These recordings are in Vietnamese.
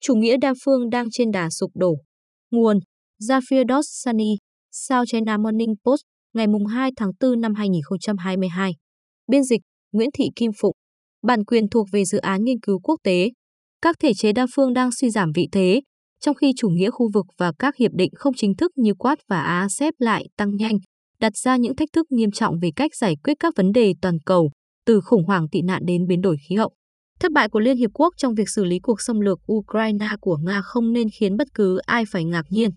chủ nghĩa đa phương đang trên đà sụp đổ. Nguồn Zafir Dossani, South China Morning Post, ngày 2 tháng 4 năm 2022. Biên dịch Nguyễn Thị Kim Phụng. Bản quyền thuộc về dự án nghiên cứu quốc tế. Các thể chế đa phương đang suy giảm vị thế, trong khi chủ nghĩa khu vực và các hiệp định không chính thức như Quad và ASEP lại tăng nhanh, đặt ra những thách thức nghiêm trọng về cách giải quyết các vấn đề toàn cầu, từ khủng hoảng tị nạn đến biến đổi khí hậu. Thất bại của Liên Hiệp Quốc trong việc xử lý cuộc xâm lược Ukraine của Nga không nên khiến bất cứ ai phải ngạc nhiên.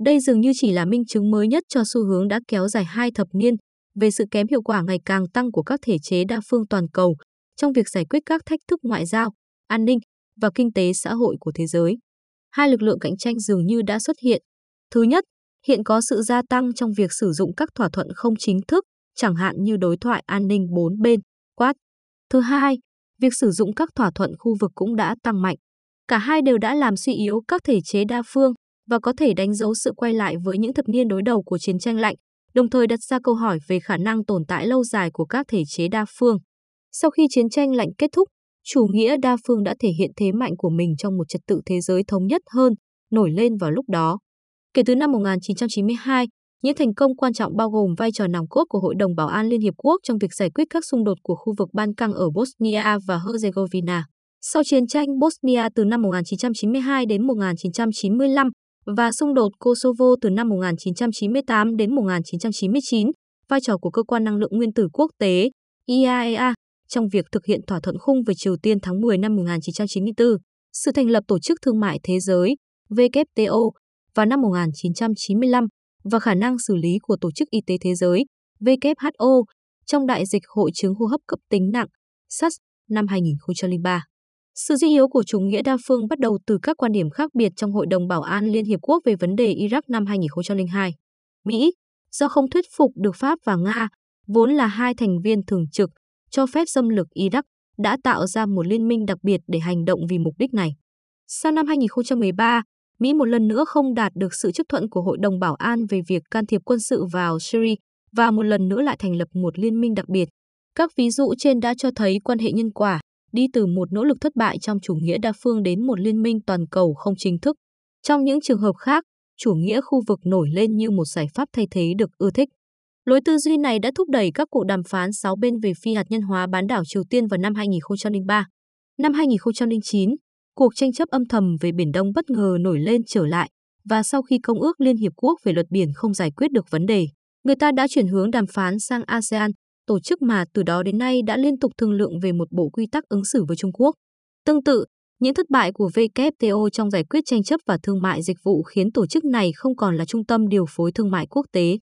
Đây dường như chỉ là minh chứng mới nhất cho xu hướng đã kéo dài hai thập niên về sự kém hiệu quả ngày càng tăng của các thể chế đa phương toàn cầu trong việc giải quyết các thách thức ngoại giao, an ninh và kinh tế xã hội của thế giới. Hai lực lượng cạnh tranh dường như đã xuất hiện. Thứ nhất, hiện có sự gia tăng trong việc sử dụng các thỏa thuận không chính thức, chẳng hạn như đối thoại an ninh bốn bên, Quad. Thứ hai, việc sử dụng các thỏa thuận khu vực cũng đã tăng mạnh. Cả hai đều đã làm suy yếu các thể chế đa phương và có thể đánh dấu sự quay lại với những thập niên đối đầu của chiến tranh lạnh, đồng thời đặt ra câu hỏi về khả năng tồn tại lâu dài của các thể chế đa phương. Sau khi chiến tranh lạnh kết thúc, chủ nghĩa đa phương đã thể hiện thế mạnh của mình trong một trật tự thế giới thống nhất hơn, nổi lên vào lúc đó. Kể từ năm 1992, những thành công quan trọng bao gồm vai trò nòng cốt của Hội đồng Bảo an Liên Hiệp Quốc trong việc giải quyết các xung đột của khu vực Ban Căng ở Bosnia và Herzegovina. Sau chiến tranh Bosnia từ năm 1992 đến 1995 và xung đột Kosovo từ năm 1998 đến 1999, vai trò của Cơ quan Năng lượng Nguyên tử Quốc tế IAEA trong việc thực hiện thỏa thuận khung về Triều Tiên tháng 10 năm 1994, sự thành lập Tổ chức Thương mại Thế giới WTO vào năm 1995 và khả năng xử lý của Tổ chức Y tế Thế giới WHO trong đại dịch hội chứng hô hấp cấp tính nặng SARS năm 2003. Sự di yếu của chủ nghĩa đa phương bắt đầu từ các quan điểm khác biệt trong Hội đồng Bảo an Liên Hiệp Quốc về vấn đề Iraq năm 2002. Mỹ, do không thuyết phục được Pháp và Nga, vốn là hai thành viên thường trực, cho phép xâm lược Iraq, đã tạo ra một liên minh đặc biệt để hành động vì mục đích này. Sau năm 2013, Mỹ một lần nữa không đạt được sự chấp thuận của Hội đồng Bảo an về việc can thiệp quân sự vào Syria và một lần nữa lại thành lập một liên minh đặc biệt. Các ví dụ trên đã cho thấy quan hệ nhân quả, đi từ một nỗ lực thất bại trong chủ nghĩa đa phương đến một liên minh toàn cầu không chính thức. Trong những trường hợp khác, chủ nghĩa khu vực nổi lên như một giải pháp thay thế được ưa thích. Lối tư duy này đã thúc đẩy các cuộc đàm phán sáu bên về phi hạt nhân hóa bán đảo Triều Tiên vào năm 2003. Năm 2009, cuộc tranh chấp âm thầm về Biển Đông bất ngờ nổi lên trở lại và sau khi Công ước Liên Hiệp Quốc về luật biển không giải quyết được vấn đề, người ta đã chuyển hướng đàm phán sang ASEAN, tổ chức mà từ đó đến nay đã liên tục thương lượng về một bộ quy tắc ứng xử với Trung Quốc. Tương tự, những thất bại của WTO trong giải quyết tranh chấp và thương mại dịch vụ khiến tổ chức này không còn là trung tâm điều phối thương mại quốc tế.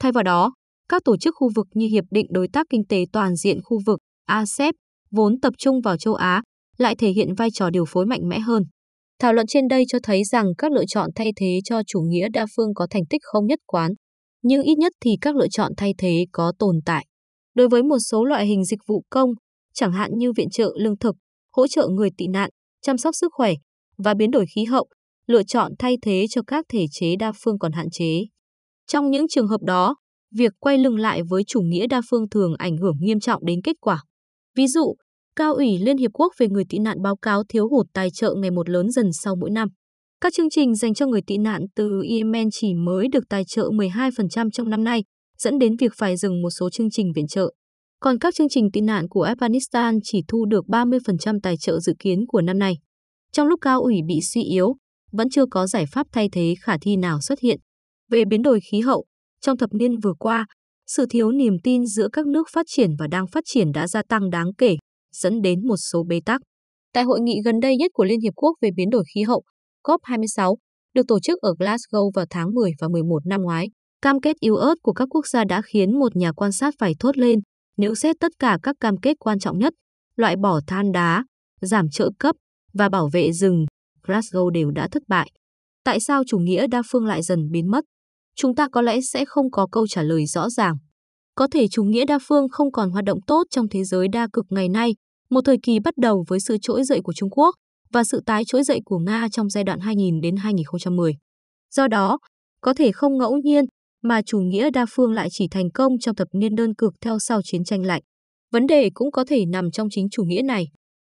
Thay vào đó, các tổ chức khu vực như Hiệp định Đối tác Kinh tế Toàn diện khu vực ASEP vốn tập trung vào châu Á lại thể hiện vai trò điều phối mạnh mẽ hơn. Thảo luận trên đây cho thấy rằng các lựa chọn thay thế cho chủ nghĩa đa phương có thành tích không nhất quán, nhưng ít nhất thì các lựa chọn thay thế có tồn tại. Đối với một số loại hình dịch vụ công, chẳng hạn như viện trợ lương thực, hỗ trợ người tị nạn, chăm sóc sức khỏe và biến đổi khí hậu, lựa chọn thay thế cho các thể chế đa phương còn hạn chế. Trong những trường hợp đó, việc quay lưng lại với chủ nghĩa đa phương thường ảnh hưởng nghiêm trọng đến kết quả. Ví dụ, Cao ủy Liên Hiệp Quốc về người tị nạn báo cáo thiếu hụt tài trợ ngày một lớn dần sau mỗi năm. Các chương trình dành cho người tị nạn từ Yemen chỉ mới được tài trợ 12% trong năm nay, dẫn đến việc phải dừng một số chương trình viện trợ. Còn các chương trình tị nạn của Afghanistan chỉ thu được 30% tài trợ dự kiến của năm nay. Trong lúc cao ủy bị suy yếu, vẫn chưa có giải pháp thay thế khả thi nào xuất hiện. Về biến đổi khí hậu, trong thập niên vừa qua, sự thiếu niềm tin giữa các nước phát triển và đang phát triển đã gia tăng đáng kể, dẫn đến một số bế tắc. Tại hội nghị gần đây nhất của Liên Hiệp Quốc về biến đổi khí hậu, COP26, được tổ chức ở Glasgow vào tháng 10 và 11 năm ngoái, cam kết yếu ớt của các quốc gia đã khiến một nhà quan sát phải thốt lên nếu xét tất cả các cam kết quan trọng nhất, loại bỏ than đá, giảm trợ cấp và bảo vệ rừng, Glasgow đều đã thất bại. Tại sao chủ nghĩa đa phương lại dần biến mất? Chúng ta có lẽ sẽ không có câu trả lời rõ ràng. Có thể chủ nghĩa đa phương không còn hoạt động tốt trong thế giới đa cực ngày nay, một thời kỳ bắt đầu với sự trỗi dậy của Trung Quốc và sự tái trỗi dậy của Nga trong giai đoạn 2000 đến 2010. Do đó, có thể không ngẫu nhiên mà chủ nghĩa đa phương lại chỉ thành công trong thập niên đơn cực theo sau chiến tranh lạnh. Vấn đề cũng có thể nằm trong chính chủ nghĩa này.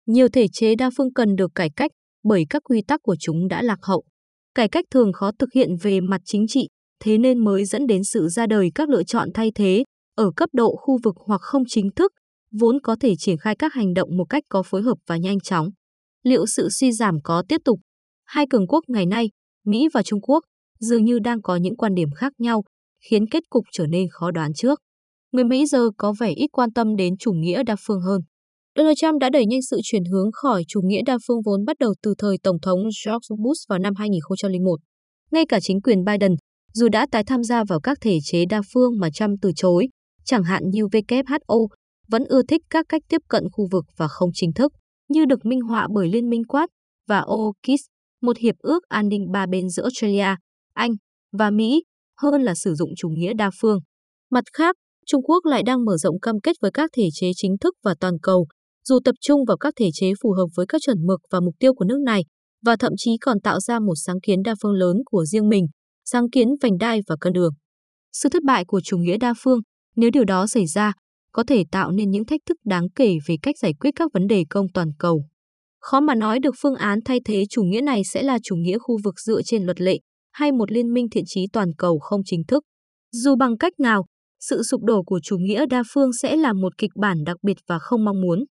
Nhiều thể chế đa phương cần được cải cách, bởi các quy tắc của chúng đã lạc hậu. Cải cách thường khó thực hiện về mặt chính trị, thế nên mới dẫn đến sự ra đời các lựa chọn thay thế ở cấp độ khu vực hoặc không chính thức, vốn có thể triển khai các hành động một cách có phối hợp và nhanh chóng. Liệu sự suy giảm có tiếp tục? Hai cường quốc ngày nay, Mỹ và Trung Quốc, dường như đang có những quan điểm khác nhau, khiến kết cục trở nên khó đoán trước. Người Mỹ giờ có vẻ ít quan tâm đến chủ nghĩa đa phương hơn. Donald Trump đã đẩy nhanh sự chuyển hướng khỏi chủ nghĩa đa phương vốn bắt đầu từ thời Tổng thống George Bush vào năm 2001. Ngay cả chính quyền Biden, dù đã tái tham gia vào các thể chế đa phương mà Trump từ chối, chẳng hạn như WHO, vẫn ưa thích các cách tiếp cận khu vực và không chính thức, như được minh họa bởi Liên minh Quad và AUKUS, một hiệp ước an ninh ba bên giữa Australia, Anh và Mỹ, hơn là sử dụng chủ nghĩa đa phương. Mặt khác, Trung Quốc lại đang mở rộng cam kết với các thể chế chính thức và toàn cầu, dù tập trung vào các thể chế phù hợp với các chuẩn mực và mục tiêu của nước này, và thậm chí còn tạo ra một sáng kiến đa phương lớn của riêng mình, sáng kiến vành đai và cân đường. Sự thất bại của chủ nghĩa đa phương, nếu điều đó xảy ra, có thể tạo nên những thách thức đáng kể về cách giải quyết các vấn đề công toàn cầu. Khó mà nói được phương án thay thế chủ nghĩa này sẽ là chủ nghĩa khu vực dựa trên luật lệ hay một liên minh thiện trí toàn cầu không chính thức. Dù bằng cách nào, sự sụp đổ của chủ nghĩa đa phương sẽ là một kịch bản đặc biệt và không mong muốn.